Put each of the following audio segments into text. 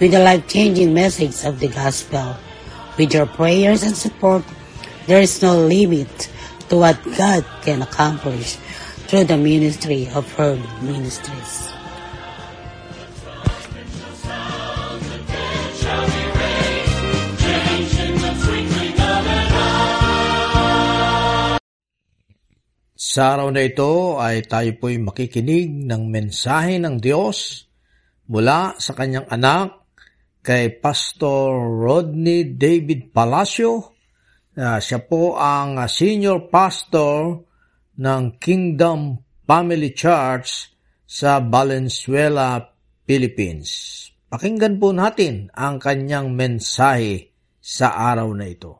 with the life-changing message of the gospel. With your prayers and support, there is no limit to what God can accomplish through the ministry of Herd Ministries. Sa araw na ito ay tayo po'y makikinig ng mensahe ng Diyos mula sa kanyang anak kay Pastor Rodney David Palacio. Uh, siya po ang senior pastor ng Kingdom Family Church sa Valenzuela, Philippines. Pakinggan po natin ang kanyang mensahe sa araw na ito.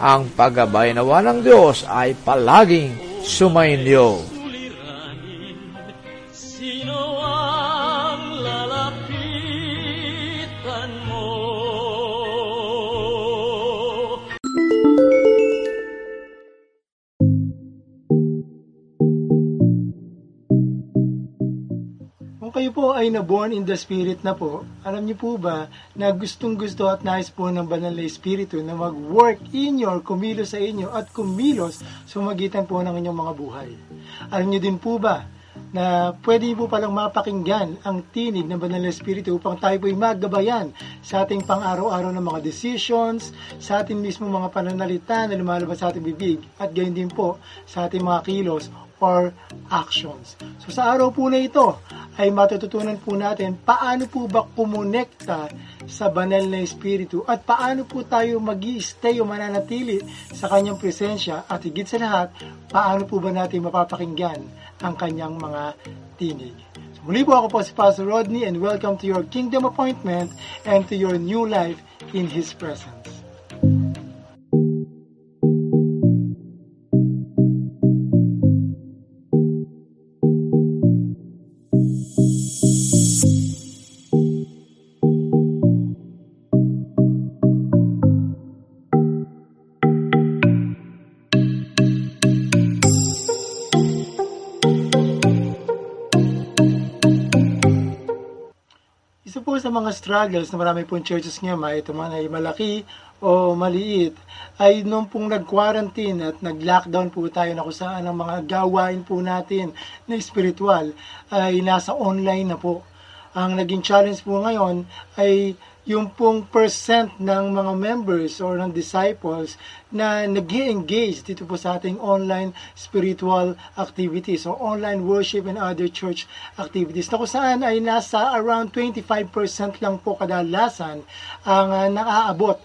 ang paggabay nawa ng Diyos ay palaging sumainyo. Ay na-born in the Spirit na po, alam niyo po ba na gustong gusto at nais po ng banal na Espiritu na mag-work in your, kumilos sa inyo at kumilos sa magitan po ng inyong mga buhay. Alam niyo din po ba na pwede po palang mapakinggan ang tinig ng Banal na Espiritu upang tayo po'y magabayan sa ating pang-araw-araw ng mga decisions, sa ating mismo mga pananalita na lumalabas sa ating bibig, at gayon din po sa ating mga kilos or actions. So sa araw po na ito ay matututunan po natin paano po ba kumonekta sa banal na espiritu at paano po tayo mag stay o mananatili sa kanyang presensya at higit sa lahat, paano po ba natin mapapakinggan ang kanyang mga tinig. So, muli po ako po si Pastor Rodney and welcome to your kingdom appointment and to your new life in His presence. Mga struggles na marami pong churches ngayon, ito man ay malaki o maliit, ay nung pong nag-quarantine at nag-lockdown po tayo na kung saan ang mga gawain po natin na spiritual ay nasa online na po. Ang naging challenge po ngayon ay yung pong percent ng mga members or ng disciples na nag engage dito po sa ating online spiritual activities or online worship and other church activities na kung saan ay nasa around 25% lang po kadalasan ang uh, naaabot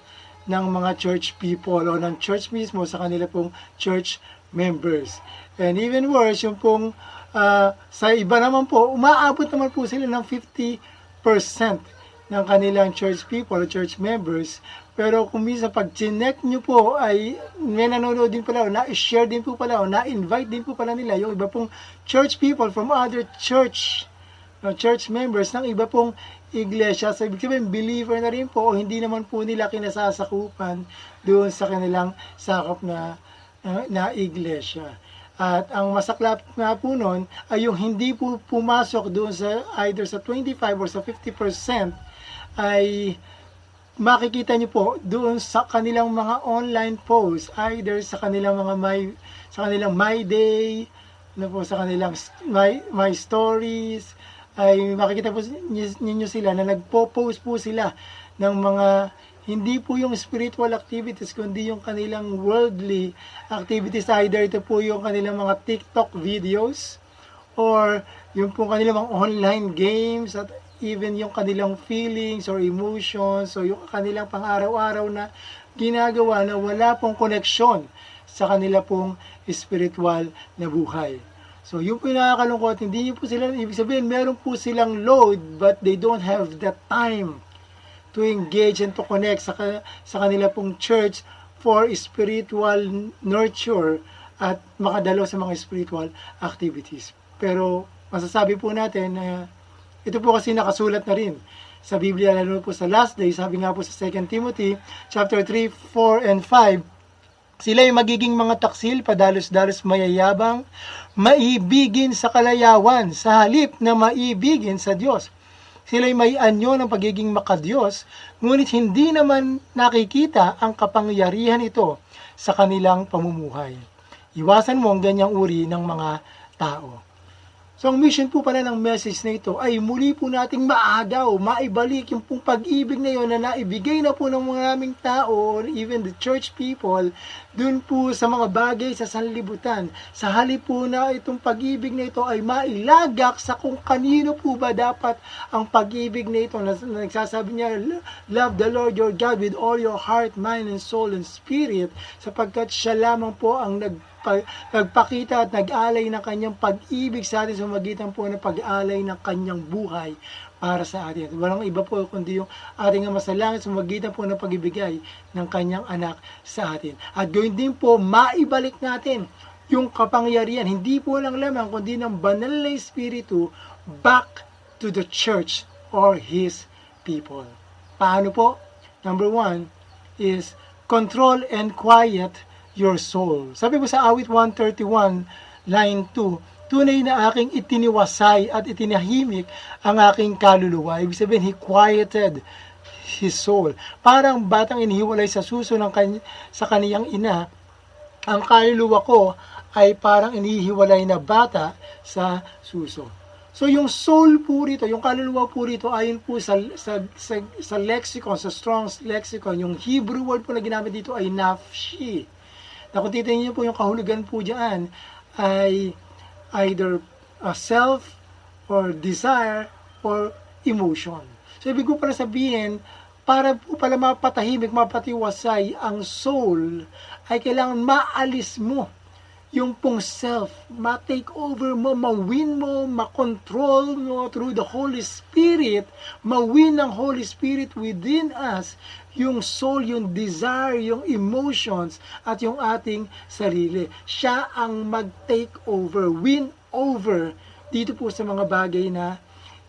ng mga church people o ng church mismo sa kanila pong church members. And even worse, yung pong uh, sa iba naman po, umaabot naman po sila ng 50% ng kanilang church people church members. Pero kung minsan pag chinek nyo po ay may nanonood din pala o na-share din po pala o na-invite din po pala nila yung iba pong church people from other church no, church members ng iba pong iglesia. So, ibig sabihin, believer na rin po o hindi naman po nila kinasasakupan doon sa kanilang sakop na, na, na iglesia. At ang masaklap nga po nun ay yung hindi po pumasok doon sa either sa 25 or sa 50% ay makikita niyo po doon sa kanilang mga online posts, either sa kanilang mga my, sa kanilang My Day, ano po sa kanilang my, my stories ay makikita po ninyo sila na nagpo-post po sila ng mga hindi po yung spiritual activities kundi yung kanilang worldly activities. Either ito po yung kanilang mga TikTok videos or yung po kanilang mga online games at even yung kanilang feelings or emotions o yung kanilang pang-araw-araw na ginagawa na wala pong koneksyon sa kanila pong spiritual na buhay. So, yung po yung nakakalungkot, hindi po sila, ibig sabihin, meron po silang load, but they don't have the time to engage and to connect sa, sa kanila pong church for spiritual nurture at makadalo sa mga spiritual activities. Pero, masasabi po natin na uh, ito po kasi nakasulat na rin sa Biblia, lalo po sa last day, sabi nga po sa 2 Timothy, chapter 3, 4, and 5, sila ay magiging mga taksil, padalos-dalos mayayabang, maibigin sa kalayawan, sa halip na maibigin sa Diyos. Sila ay may anyo ng pagiging makadiyos, ngunit hindi naman nakikita ang kapangyarihan ito sa kanilang pamumuhay. Iwasan mo ang ganyang uri ng mga tao. So ang mission po pala ng message na ito ay muli po nating maagaw, maibalik yung pong pag-ibig na yun na naibigay na po ng mga naming tao, even the church people, dun po sa mga bagay sa sanlibutan. Sa halip po na itong pag-ibig na ito ay mailagak sa kung kanino po ba dapat ang pag-ibig na ito. Na, na nagsasabi niya, love the Lord your God with all your heart, mind, and soul, and spirit, sapagkat siya lamang po ang nag nagpakita at nag-alay ng kanyang pag-ibig sa atin sa magitan po ng pag-alay ng kanyang buhay para sa atin. Walang iba po kundi yung ating Ama sa Langit sa magitan po ng pag-ibigay ng kanyang anak sa atin. At gawin din po, maibalik natin yung kapangyarihan, hindi po lang lamang, kundi ng banal na Espiritu back to the church or His people. Paano po? Number one is control and quiet your soul. Sabi mo sa awit 131, line 2, tunay na aking itiniwasay at itinahimik ang aking kaluluwa. Ibig sabihin, he quieted his soul. Parang batang inihiwalay sa suso ng kany- sa kaniyang ina, ang kaluluwa ko ay parang inihiwalay na bata sa suso. So yung soul po rito, yung kaluluwa po rito ayon po sa, sa, sa, sa lexicon, sa Strong's lexicon, yung Hebrew word po na ginamit dito ay nafshi na kung titingnan niyo po yung kahulugan po dyan ay either a self or desire or emotion. So ibig ko pala sabihin, para po pala mapatahimik, mapatiwasay ang soul, ay kailangan maalis mo yung pong self, ma-take over mo, ma-win mo, ma-control mo through the Holy Spirit, ma-win ng Holy Spirit within us, yung soul, yung desire, yung emotions, at yung ating sarili. Siya ang mag-take over, win over dito po sa mga bagay na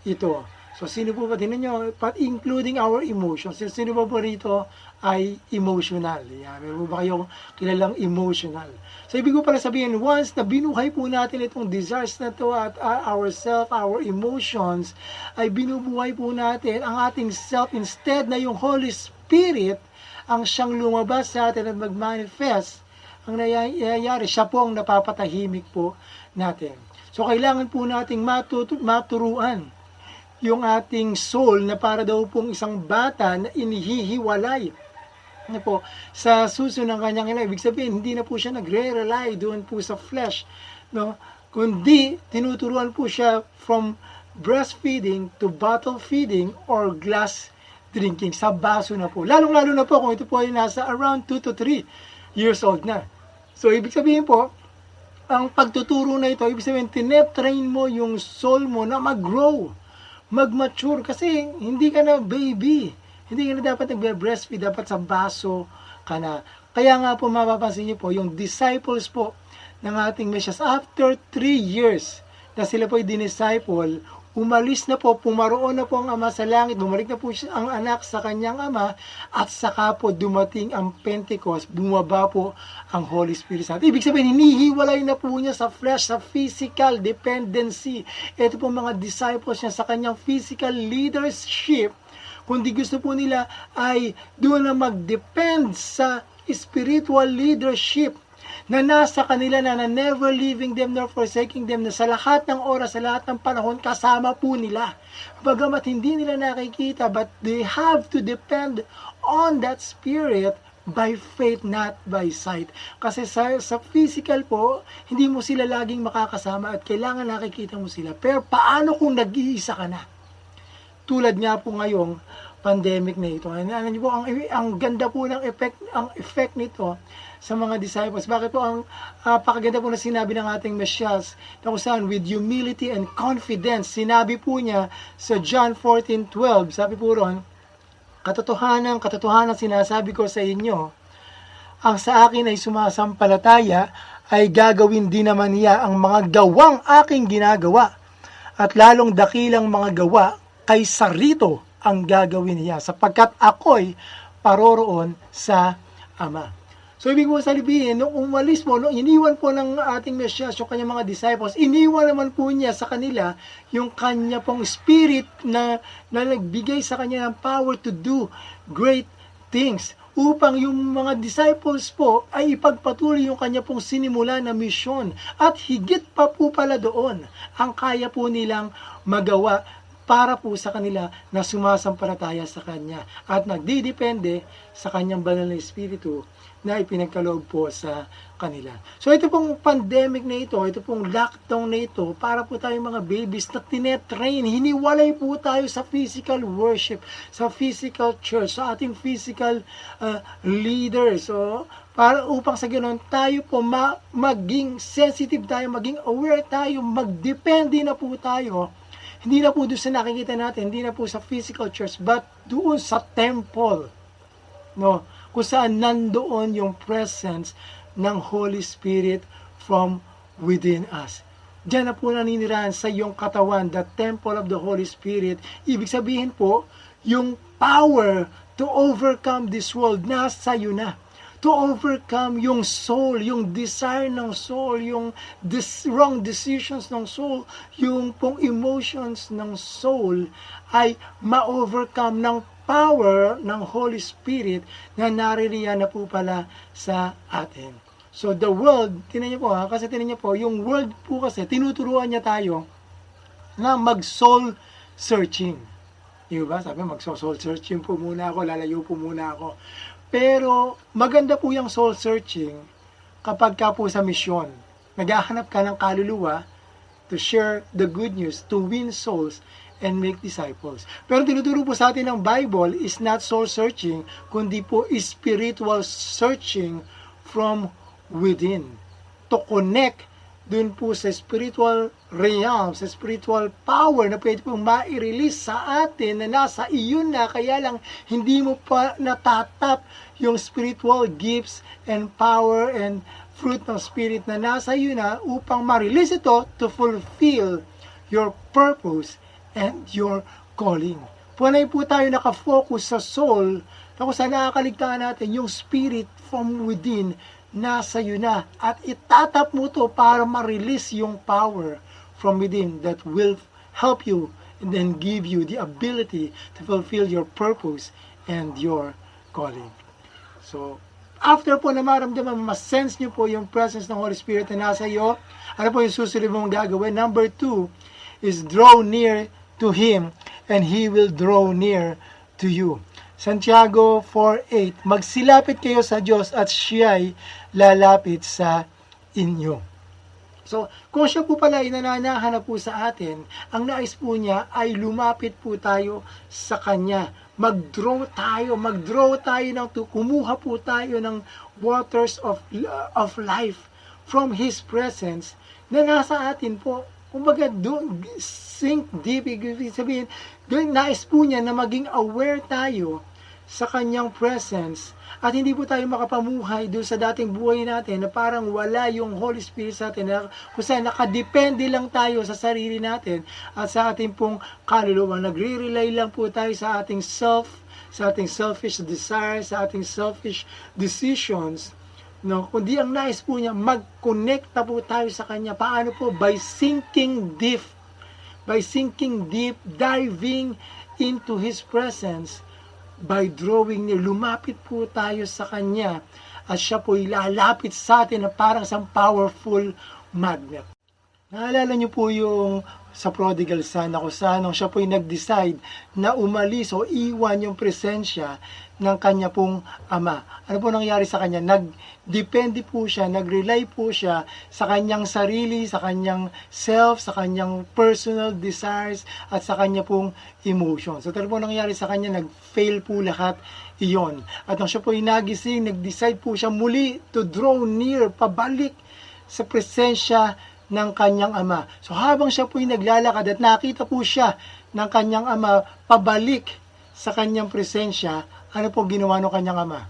ito. So, sino po ba, tinan nyo, including our emotions, sino po ba rito ay emotional. Yan. Meron ba kayong kilalang emotional? So, ibig ko pala sabihin, once na binuhay po natin itong desires na to at uh, our self, our emotions, ay binubuhay po natin ang ating self instead na yung Holy Spirit ang siyang lumabas sa atin at mag-manifest ang nangyayari, siya po ang napapatahimik po natin. So, kailangan po nating matut- maturuan yung ating soul na para daw pong isang bata na inihihiwalay na po, sa suso ng kanyang ina. Ibig sabihin, hindi na po siya nagre-rely doon po sa flesh. No? Kundi, tinuturuan po siya from breastfeeding to bottle feeding or glass drinking sa baso na po. Lalong-lalo na po kung ito po ay nasa around 2 to 3 years old na. So, ibig sabihin po, ang pagtuturo na ito, ibig sabihin, tinetrain mo yung soul mo na mag-grow, mag-mature, kasi hindi ka na baby hindi ka dapat nagbe-breastfeed, dapat sa baso ka na. Kaya nga po mapapansin niyo po, yung disciples po ng ating Mesias, after 3 years na sila po dinisciple, umalis na po, pumaroon na po ang Ama sa langit, bumalik na po siya, ang anak sa kanyang Ama, at saka po dumating ang Pentecost, bumaba po ang Holy Spirit sa. Ibig sabihin, hinihiwalay na po niya sa flesh, sa physical dependency. Ito po mga disciples niya sa kanyang physical leadership, kundi gusto po nila ay doon na mag-depend sa spiritual leadership na nasa kanila na, na never leaving them nor forsaking them, na sa lahat ng oras, sa lahat ng panahon, kasama po nila. Bagamat hindi nila nakikita, but they have to depend on that Spirit by faith, not by sight. Kasi sa, sa physical po, hindi mo sila laging makakasama at kailangan nakikita mo sila. Pero paano kung nag-iisa ka na? Tulad nga po ngayong pandemic na ito. Ano, ano po, ang, ang ganda po ng effect, ang effect nito sa mga disciples. Bakit po ang uh, pakaganda po na sinabi ng ating Mesyas na kung saan with humility and confidence, sinabi po niya sa John 14.12, sabi po ron, katotohanan, katotohanan sinasabi ko sa inyo, ang sa akin ay sumasampalataya, ay gagawin din naman niya ang mga gawang aking ginagawa, at lalong dakilang mga gawa kaysa rito ang gagawin niya, sapagkat ako'y paroroon sa Ama. So, ibig mo sabihin, nung umalis po, nung iniwan po ng ating Mesyas yung kanyang mga disciples, iniwan naman po niya sa kanila yung kanya pong spirit na, na nagbigay sa kanya ng power to do great things upang yung mga disciples po ay ipagpatuloy yung kanya pong sinimula na misyon. At higit pa po pala doon, ang kaya po nilang magawa para po sa kanila na sumasampalataya sa Kanya at nagdidepende sa Kanyang banal na Espiritu na ipinagkaloob po sa kanila. So ito pong pandemic na ito, ito pong lockdown na ito, para po tayo mga babies na tinetrain, hiniwalay po tayo sa physical worship, sa physical church, sa ating physical uh, leaders. So, para upang sa ganoon tayo po ma- maging sensitive tayo, maging aware tayo, magdepende na po tayo hindi na po doon sa nakikita natin, hindi na po sa physical church, but doon sa temple. No? kung saan nandoon yung presence ng Holy Spirit from within us. Diyan na po naninirahan sa iyong katawan, the temple of the Holy Spirit. Ibig sabihin po, yung power to overcome this world, nasa iyo na. To overcome yung soul, yung desire ng soul, yung dis- wrong decisions ng soul, yung pong emotions ng soul ay ma-overcome ng power ng Holy Spirit na naririyan na po pala sa atin. So the world, tinan niyo po ha, kasi tinan niyo po, yung world po kasi, tinuturuan niya tayo na mag-soul searching. Di ba? Sabi, mag-soul searching po muna ako, lalayo po muna ako. Pero maganda po yung soul searching kapag ka po sa misyon. Naghahanap ka ng kaluluwa to share the good news, to win souls, and make disciples. Pero tinuturo po sa atin ng Bible is not soul searching, kundi po spiritual searching from within. To connect dun po sa spiritual realm, sa spiritual power na pwede pong ma-release sa atin na nasa iyo na, kaya lang hindi mo pa natatap yung spiritual gifts and power and fruit ng spirit na nasa iyo na upang ma-release ito to fulfill your purpose and your calling. Punay po tayo nakafocus sa soul na kung saan nakakaligtaan natin yung spirit from within nasa iyo na at itatap mo to para ma-release yung power from within that will help you and then give you the ability to fulfill your purpose and your calling. So, after po na maramdaman, mas-sense nyo po yung presence ng Holy Spirit na nasa iyo, ano po yung susunod mong gagawin? Number two is draw near to Him, and He will draw near to you. Santiago 4.8 Magsilapit kayo sa Diyos at Siya'y lalapit sa inyo. So, kung siya po pala ay nananahan na po sa atin, ang nais po niya ay lumapit po tayo sa Kanya. Mag-draw tayo, mag-draw tayo ng, kumuha po tayo ng waters of, of life from His presence na nasa atin po. Kumbaga, doon, sink deep. Ibig sabihin, nais po niya na maging aware tayo sa kanyang presence at hindi po tayo makapamuhay doon sa dating buhay natin na parang wala yung Holy Spirit sa atin na kung saan nakadepende lang tayo sa sarili natin at sa ating pong kaluluwa. Nagre-rely lang po tayo sa ating self, sa ating selfish desires, sa ating selfish decisions. No, kundi ang nais po niya, mag-connect na po tayo sa Kanya. Paano po? By sinking deep by sinking deep, diving into His presence, by drawing near. Lumapit po tayo sa Kanya at siya po lalapit sa atin na parang isang powerful magnet. Naalala niyo po yung sa prodigal son na kung saan siya po nag-decide na umalis o iwan yung presensya ng kanya pong ama. Ano po nangyari sa kanya? Nag-depende po siya, nag-rely po siya sa kanyang sarili, sa kanyang self, sa kanyang personal desires, at sa kanya pong emotions. So, ano po nangyari sa kanya? Nag-fail po lahat iyon. At nang siya po nagising, nag-decide po siya muli to draw near, pabalik sa presensya ng kanyang ama. So habang siya po'y naglalakad at nakita po siya ng kanyang ama pabalik sa kanyang presensya, ano po ginawa ng kanyang ama?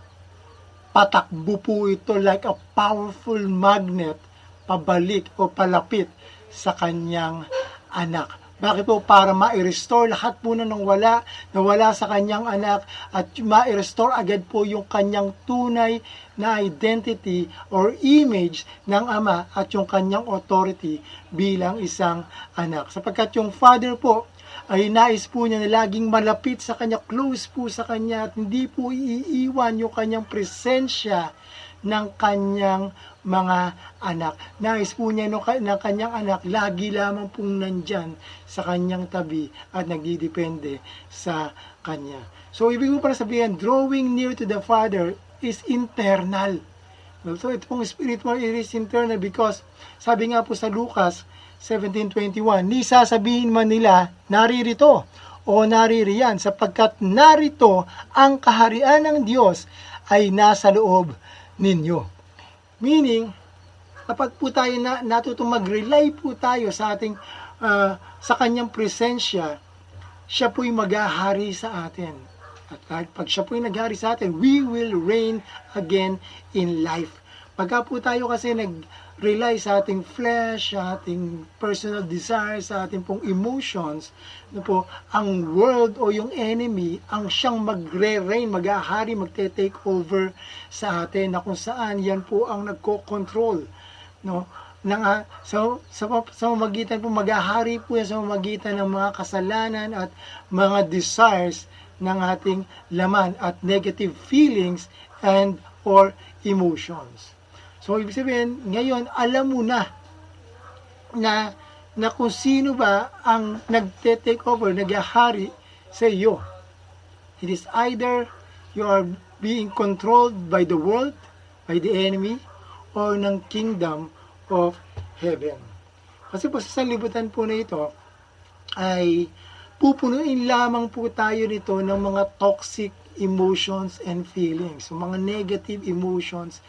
Patakbo po ito like a powerful magnet pabalik o palapit sa kanyang anak. Bakit po? Para ma-restore lahat po na nang wala, nawala sa kanyang anak at ma-restore agad po yung kanyang tunay na identity or image ng ama at yung kanyang authority bilang isang anak. Sapagkat yung father po ay nais po niya na laging malapit sa kanya, close po sa kanya at hindi po iiwan yung kanyang presensya ng kanyang mga anak. Nais po niya no, ng kanyang anak, lagi lamang pong nandyan sa kanyang tabi at nagdidepende sa kanya. So, ibig ko para sabihin, drawing near to the Father is internal. So, ito pong spiritual, it is internal because, sabi nga po sa Lucas 17.21, Ni sasabihin man nila, naririto o naririyan, sapagkat narito ang kaharian ng Diyos ay nasa loob ninyo. Meaning, kapag po tayo na, natutong mag-rely po tayo sa ating, uh, sa kanyang presensya, siya po'y maghahari sa atin. At kahit pag siya po'y naghari sa atin, we will reign again in life. Pagka po tayo kasi nag-rely sa ating flesh, sa ating personal desires, sa ating pong emotions, na po, ang world o yung enemy, ang siyang magre-reign, mag-ahari, magte-take over sa atin, na kung saan yan po ang nagko-control. No? Nang, so, sa, sa magitan po, mag-ahari po yan sa magitan ng mga kasalanan at mga desires ng ating laman at negative feelings and or emotions. So, ibig sabihin, ngayon, alam mo na na, na kung sino ba ang nagte-take over, naghahari sa iyo. It is either you are being controlled by the world, by the enemy, or ng kingdom of heaven. Kasi po sa sanlibutan po na ito, ay pupunuin lamang po tayo nito ng mga toxic emotions and feelings. So, mga negative emotions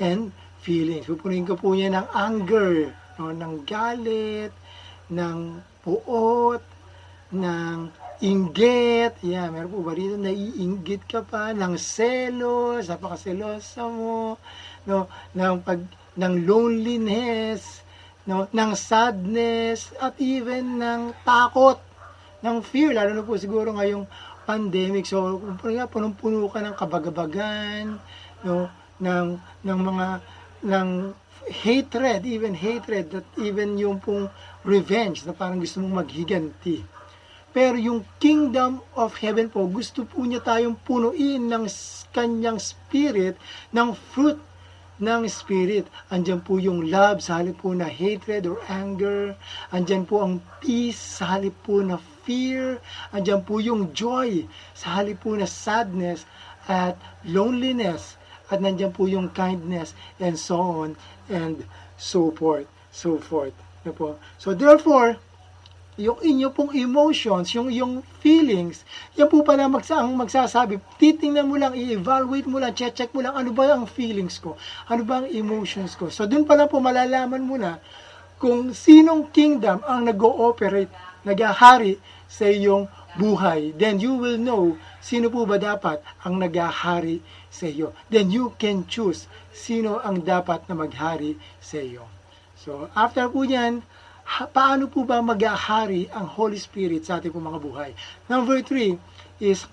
and feelings. Pupunin ko po niya ng anger, no, ng galit, ng puot, ng inggit. Yeah, meron po ba dito naiinggit ka pa ng selos, napakaselosa mo, no, ng pag ng loneliness, no, ng sadness at even ng takot, ng fear lalo na po siguro ngayong pandemic. So, punong-puno ka ng kabagabagan, no, ng ng mga ng hatred, even hatred, that even yung pong revenge, na parang gusto mong maghiganti. Pero yung kingdom of heaven po, gusto po niya tayong punuin ng kanyang spirit, ng fruit ng spirit. Andyan po yung love sa halip po na hatred or anger. Andyan po ang peace sa halip po na fear. Andyan po yung joy sa halip po na sadness at loneliness at nandiyan po yung kindness and so on and so forth, so forth. Na po. So therefore, yung inyo pong emotions, yung yung feelings, yan po pala magsa ang magsasabi, titingnan mo lang, i-evaluate mo lang, check-check mo lang, ano ba ang feelings ko? Ano ba ang emotions ko? So, doon pala po malalaman mo na kung sinong kingdom ang nag-ooperate, nag-ahari sa iyong buhay. Then you will know sino po ba dapat ang nag-ahari sa iyo. Then you can choose sino ang dapat na maghari sa iyo. So, after po yan, paano po ba maghahari ang Holy Spirit sa ating mga buhay? Number three is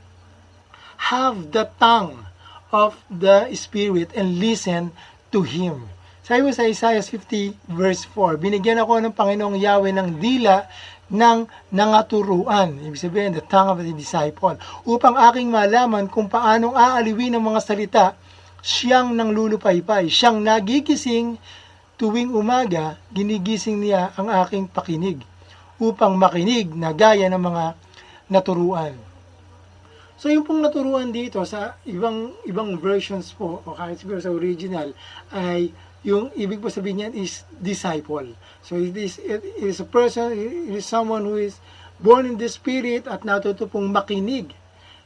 have the tongue of the Spirit and listen to Him. Sabi mo sa Isaiah 50 verse 4, binigyan ako ng Panginoong Yahweh ng dila ng nangaturuan, ibig sabihin, the tongue of the disciple, upang aking malaman kung paanong aaliwin ang mga salita siyang nang lulupaypay, siyang nagigising tuwing umaga, ginigising niya ang aking pakinig upang makinig na gaya ng mga naturuan. So yung pong naturuan dito sa ibang ibang versions po o kahit siguro sa original ay yung ibig po sabihin niyan is disciple. So it is it is a person it is someone who is born in the spirit at natuto makinig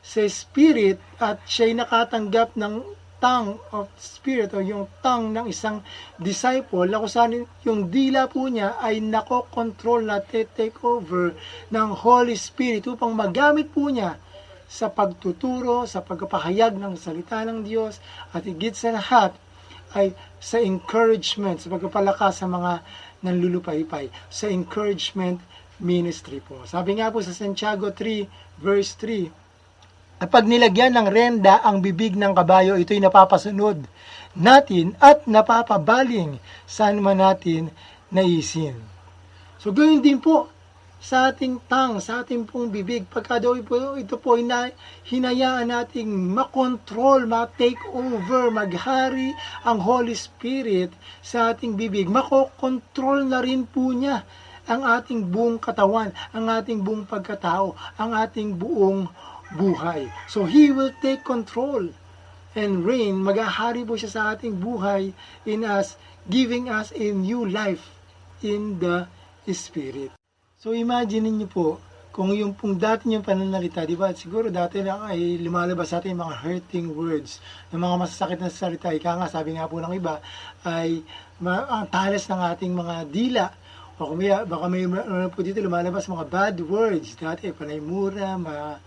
sa spirit at siya'y nakatanggap ng tongue of spirit o yung tongue ng isang disciple na kung yung dila po niya ay nako-control na take over ng Holy Spirit upang magamit po niya sa pagtuturo, sa pagpapahayag ng salita ng Diyos at higit sa lahat ay sa encouragement, sa pagpapalakas sa mga nanlulupaypay, sa encouragement ministry po. Sabi nga po sa Santiago 3 verse 3, Kapag nilagyan ng renda ang bibig ng kabayo, ito'y napapasunod natin at napapabaling saan man natin naisin. So, gawin din po sa ating tang, sa ating pong bibig. Pagka daw po, ito po na, hinayaan nating makontrol, ma-take over, maghari ang Holy Spirit sa ating bibig. Makokontrol na rin po niya ang ating buong katawan, ang ating buong pagkatao, ang ating buong buhay. So He will take control and reign. Maghahari po siya sa ating buhay in us, giving us a new life in the Spirit. So imagine niyo po, kung yung pong dati niyong pananalita, di ba? Siguro dati lang ay lumalabas sa ating mga hurting words, ng mga masasakit na salita. Ika nga, sabi nga po ng iba, ay ang talas ng ating mga dila. O kung may, baka may ano po dito lumalabas mga bad words. Dati, panay mura, ma,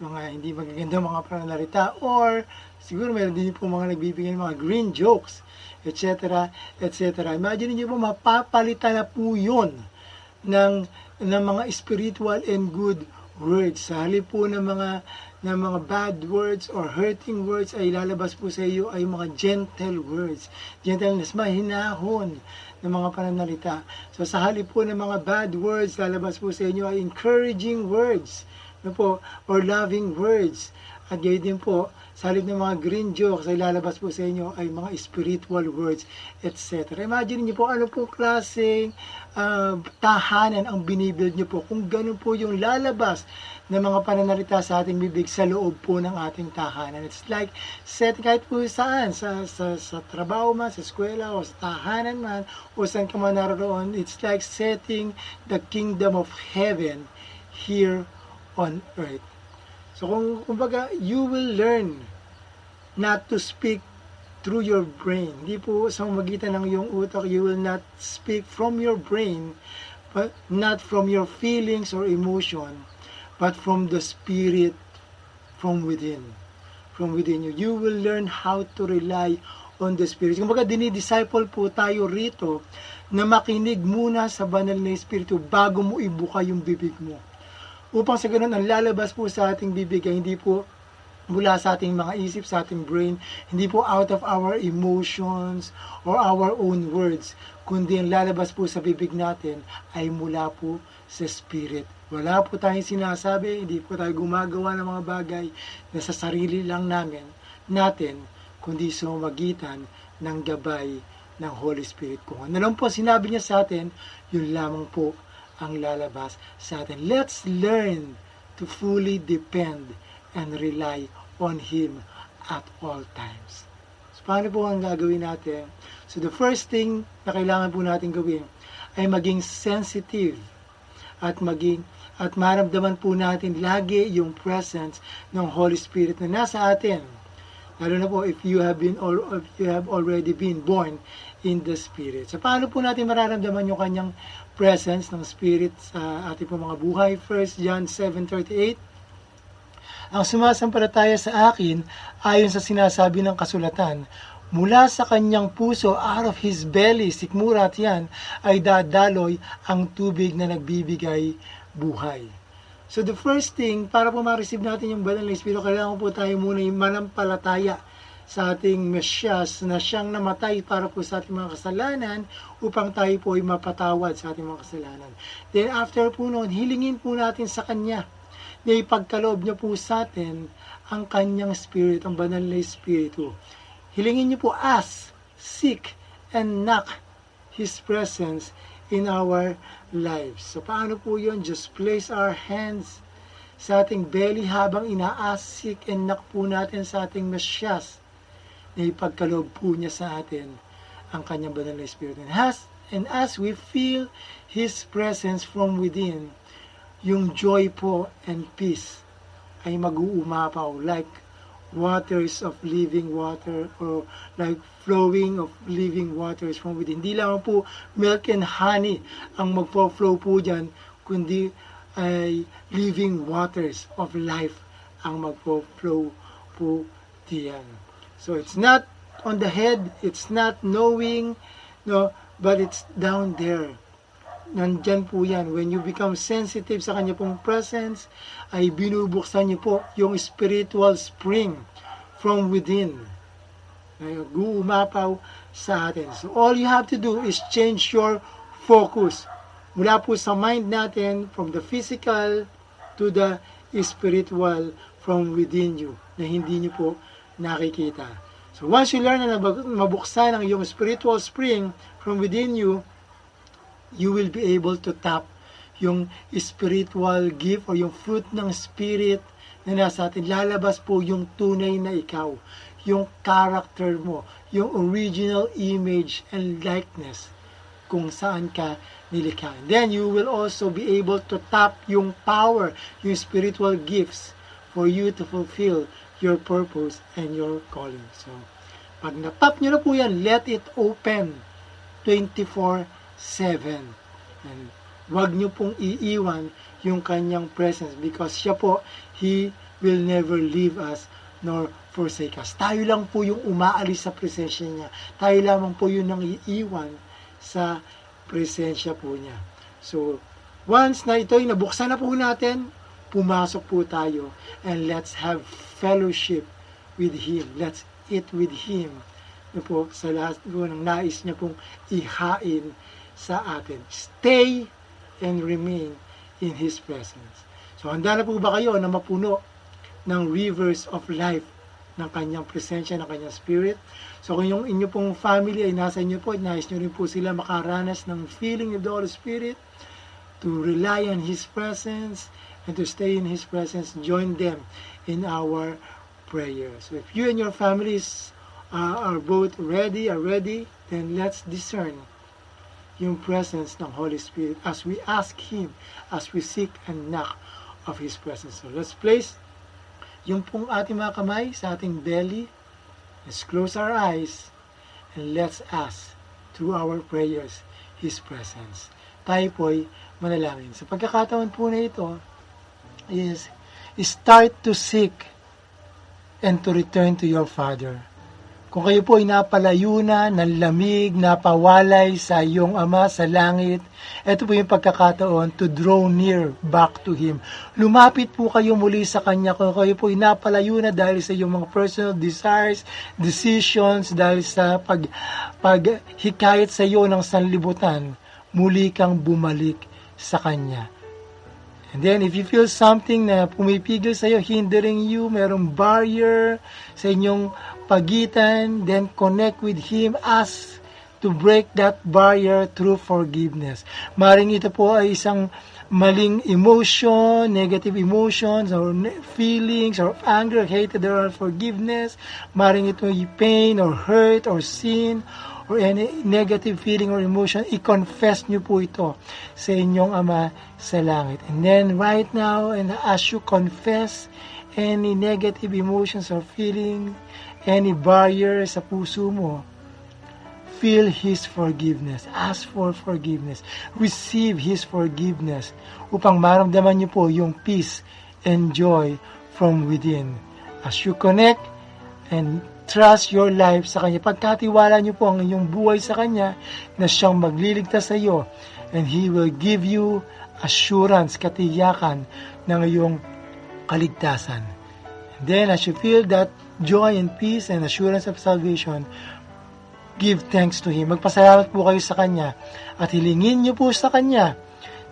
mga hindi magaganda mga pananalita or siguro meron din po mga nagbibigay ng mga green jokes, etc. etc. Imagine niyo po mapapalitan na po yun ng, ng mga spiritual and good words. Sa halip po ng mga ng mga bad words or hurting words ay lalabas po sa iyo ay mga gentle words. Gentleness, mahinahon ng mga pananalita. So sa halip po ng mga bad words, lalabas po sa inyo ay encouraging words ano po, or loving words. At gayon din po, sa halip ng mga green jokes ay lalabas po sa inyo ay mga spiritual words, etc. Imagine niyo po ano po klaseng uh, tahanan ang binibuild niyo po. Kung ganun po yung lalabas ng mga pananalita sa ating bibig sa loob po ng ating tahanan. It's like set kahit po saan, sa, sa, sa trabaho man, sa eskwela, o sa tahanan man, o saan ka man naroon. It's like setting the kingdom of heaven here on earth. So kung kumbaga, you will learn not to speak through your brain. Hindi po sa magitan ng iyong utak, you will not speak from your brain, but not from your feelings or emotion, but from the spirit from within. From within you. You will learn how to rely on the Spirit. Kumbaga, dinidisciple po tayo rito na makinig muna sa banal na Espiritu bago mo ibuka yung bibig mo upang sa ganun ang lalabas po sa ating bibig ay hindi po mula sa ating mga isip, sa ating brain, hindi po out of our emotions or our own words, kundi ang lalabas po sa bibig natin ay mula po sa Spirit. Wala po tayong sinasabi, hindi po tayo gumagawa ng mga bagay na sa sarili lang namin, natin, kundi sa magitan ng gabay ng Holy Spirit. Kung ano lang po sinabi niya sa atin, yun lamang po ang lalabas sa atin. Let's learn to fully depend and rely on Him at all times. So, paano po ang gagawin natin? So, the first thing na kailangan po natin gawin ay maging sensitive at maging at maramdaman po natin lagi yung presence ng Holy Spirit na nasa atin. Lalo na po if you have been or if you have already been born in the Spirit. So paano po natin mararamdaman yung kanyang presence ng Spirit sa ating po mga buhay. 1 John 7.38 Ang sumasampalataya sa akin, ayon sa sinasabi ng kasulatan, mula sa kanyang puso, out of his belly, sikmurat yan, ay dadaloy ang tubig na nagbibigay buhay. So the first thing, para po ma-receive natin yung banal na Espiritu, kailangan po tayo muna yung manampalataya sa ating Mesyas na siyang namatay para po sa ating mga kasalanan upang tayo po ay mapatawad sa ating mga kasalanan. Then after po noon, hilingin po natin sa Kanya na ipagkaloob niya po sa atin ang Kanyang Spirit, ang banal na Espiritu. hilingin niyo po ask, seek, and knock His presence in our lives. So paano po yun? Just place our hands sa ating belly habang inaasik and knock po natin sa ating masyas na ipagkaloob po niya sa atin ang kanyang banal na Espiritu. And as, and as we feel His presence from within, yung joy po and peace ay mag-uumapaw like waters of living water or like flowing of living waters from within. Hindi lang po milk and honey ang magpo-flow po dyan, kundi ay living waters of life ang magpo-flow po diyan. So it's not on the head, it's not knowing, no, but it's down there. Nandyan po yan. When you become sensitive sa kanya pong presence, ay binubuksan niyo po yung spiritual spring from within. Guumapaw sa atin. So all you have to do is change your focus. Mula po sa mind natin, from the physical to the spiritual from within you, na hindi niyo po nakikita. So once you learn na mabuksan ang iyong spiritual spring from within you, you will be able to tap yung spiritual gift or yung fruit ng spirit na nasa atin. Lalabas po yung tunay na ikaw, yung character mo, yung original image and likeness kung saan ka nilikha. Then you will also be able to tap yung power, yung spiritual gifts for you to fulfill your purpose and your calling. So, pag natap nyo na po yan, let it open 24-7. And wag nyo pong iiwan yung kanyang presence because siya po, He will never leave us nor forsake us. Tayo lang po yung umaalis sa presensya niya. Tayo lamang po yung nang iiwan sa presensya po niya. So, once na ito nabuksan na po natin, pumasok po tayo and let's have fellowship with Him. Let's eat with Him. Na po, sa lahat po ng nais niya pong ihain sa atin. Stay and remain in His presence. So, handa na po ba kayo na mapuno ng rivers of life ng kanyang presensya, ng kanyang spirit. So kung yung inyo pong family ay nasa inyo po, nais nyo rin po sila makaranas ng feeling of the Holy Spirit, to rely on His presence, and to stay in His presence, join them in our prayers. So if you and your families uh, are both ready, are ready, then let's discern yung presence ng Holy Spirit as we ask Him, as we seek and knock of His presence. So let's place yung pong ating mga kamay sa ating belly. Let's close our eyes and let's ask through our prayers His presence. Tayo po'y manalangin. Sa pagkakataon po na ito is start to seek and to return to your Father. Kung kayo po ay napalayo na, ng lamig, napawalay sa iyong Ama sa langit, ito po yung pagkakataon to draw near back to Him. Lumapit po kayo muli sa Kanya kung kayo po ay napalayo na dahil sa iyong mga personal desires, decisions, dahil sa pag, paghikayat sa iyo ng sanlibutan, muli kang bumalik sa Kanya. And then, if you feel something na pumipigil sa iyo, hindering you, merong barrier sa inyong pagitan, then connect with Him, ask to break that barrier through forgiveness. Maring ito po ay isang maling emotion, negative emotions, or feelings, or anger, hatred, or unforgiveness. Maring ito ay pain, or hurt, or sin, or any negative feeling or emotion, i-confess nyo po ito sa inyong Ama sa langit. And then right now, and as you confess any negative emotions or feeling, any barrier sa puso mo, feel His forgiveness. Ask for forgiveness. Receive His forgiveness upang maramdaman niyo po yung peace and joy from within. As you connect and trust your life sa Kanya, pagkatiwala niyo po ang inyong buhay sa Kanya na siyang magliligtas sa iyo and He will give you assurance, katiyakan ng iyong kaligtasan. And then as you feel that joy and peace and assurance of salvation, give thanks to Him. Magpasalamat po kayo sa Kanya at hilingin niyo po sa Kanya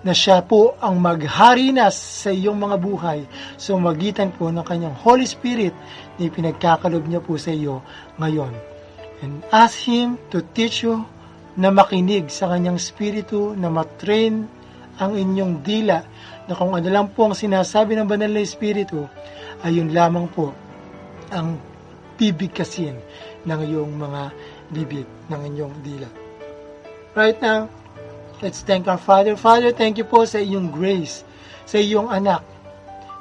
na siya po ang maghari na sa iyong mga buhay sa magitan po ng kanyang Holy Spirit na pinagkakalob niya po sa iyo ngayon. And ask Him to teach you na makinig sa kanyang spiritu, na matrain ang inyong dila, na kung ano lang po ang sinasabi ng banal na espiritu, ayun lamang po ang bibigkasin ng iyong mga bibig, ng inyong dila. Right now, let's thank our Father. Father, thank you po sa iyong grace, sa iyong anak,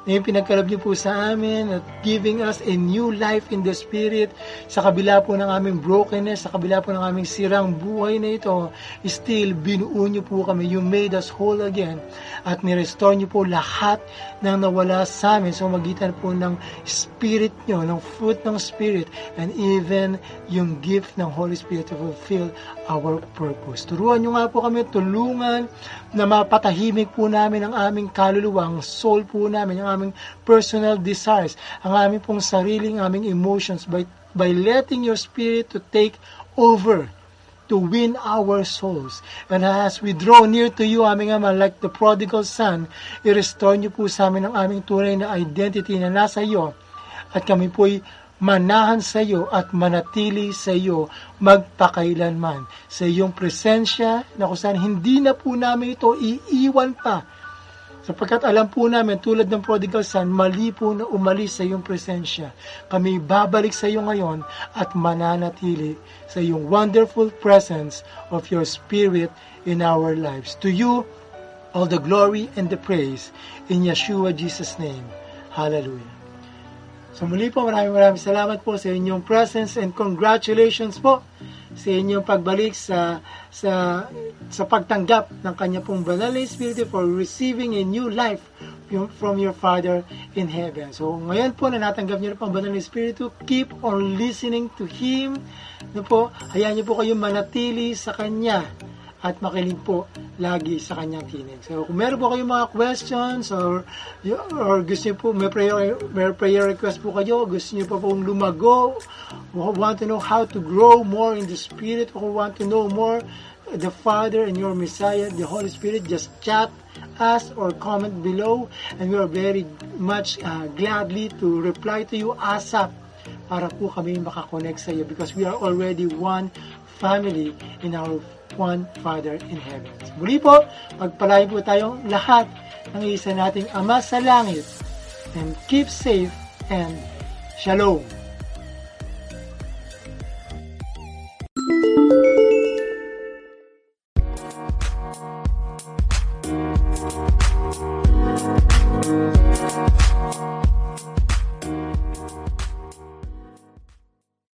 na yung pinagkalab niyo po sa amin at giving us a new life in the Spirit sa kabila po ng aming brokenness, sa kabila po ng aming sirang buhay na ito, still binuo niyo po kami. You made us whole again at ni-restore niyo po lahat ng nawala sa amin sa magitan po ng Spirit niyo, ng fruit ng Spirit and even yung gift ng Holy Spirit to fulfill our purpose. Turuan niyo nga po kami, tulungan na mapatahimik po namin ang aming kaluluwa, ang soul po namin, ang aming personal desires, ang aming pong sariling aming emotions by, by letting your spirit to take over to win our souls. And as we draw near to you, aming Ama, like the prodigal son, i-restore niyo po sa amin ang aming tunay na identity na nasa iyo at kami po'y manahan sa iyo at manatili sa iyo magpakailanman. Sa iyong presensya na kung saan hindi na po namin ito iiwan pa Sapagkat alam po namin, tulad ng prodigal son, mali po na umalis sa iyong presensya. Kami babalik sa iyo ngayon at mananatili sa iyong wonderful presence of your Spirit in our lives. To you, all the glory and the praise. In Yeshua Jesus' name. Hallelujah. So muli po, maraming maraming salamat po sa inyong presence and congratulations po sa inyong pagbalik sa sa sa pagtanggap ng kanya pong banal na Espiritu for receiving a new life from your Father in heaven. So ngayon po na natanggap niyo na po ang banal na Espiritu, keep on listening to Him. No po, hayaan niyo po kayong manatili sa Kanya at makinig po lagi sa kanyang tinig. So, kung meron po kayong mga questions or, or gusto niyo po, may prayer, may prayer request po kayo, gusto niyo po pong lumago, want to know how to grow more in the Spirit, or want to know more the Father and your Messiah, the Holy Spirit, just chat us or comment below and we are very much uh, gladly to reply to you ASAP para po kami makakonect sa iyo because we are already one family in our one Father in heaven. Muli po, magpalain po tayong lahat ng isa nating Ama sa langit. And keep safe and Shalom.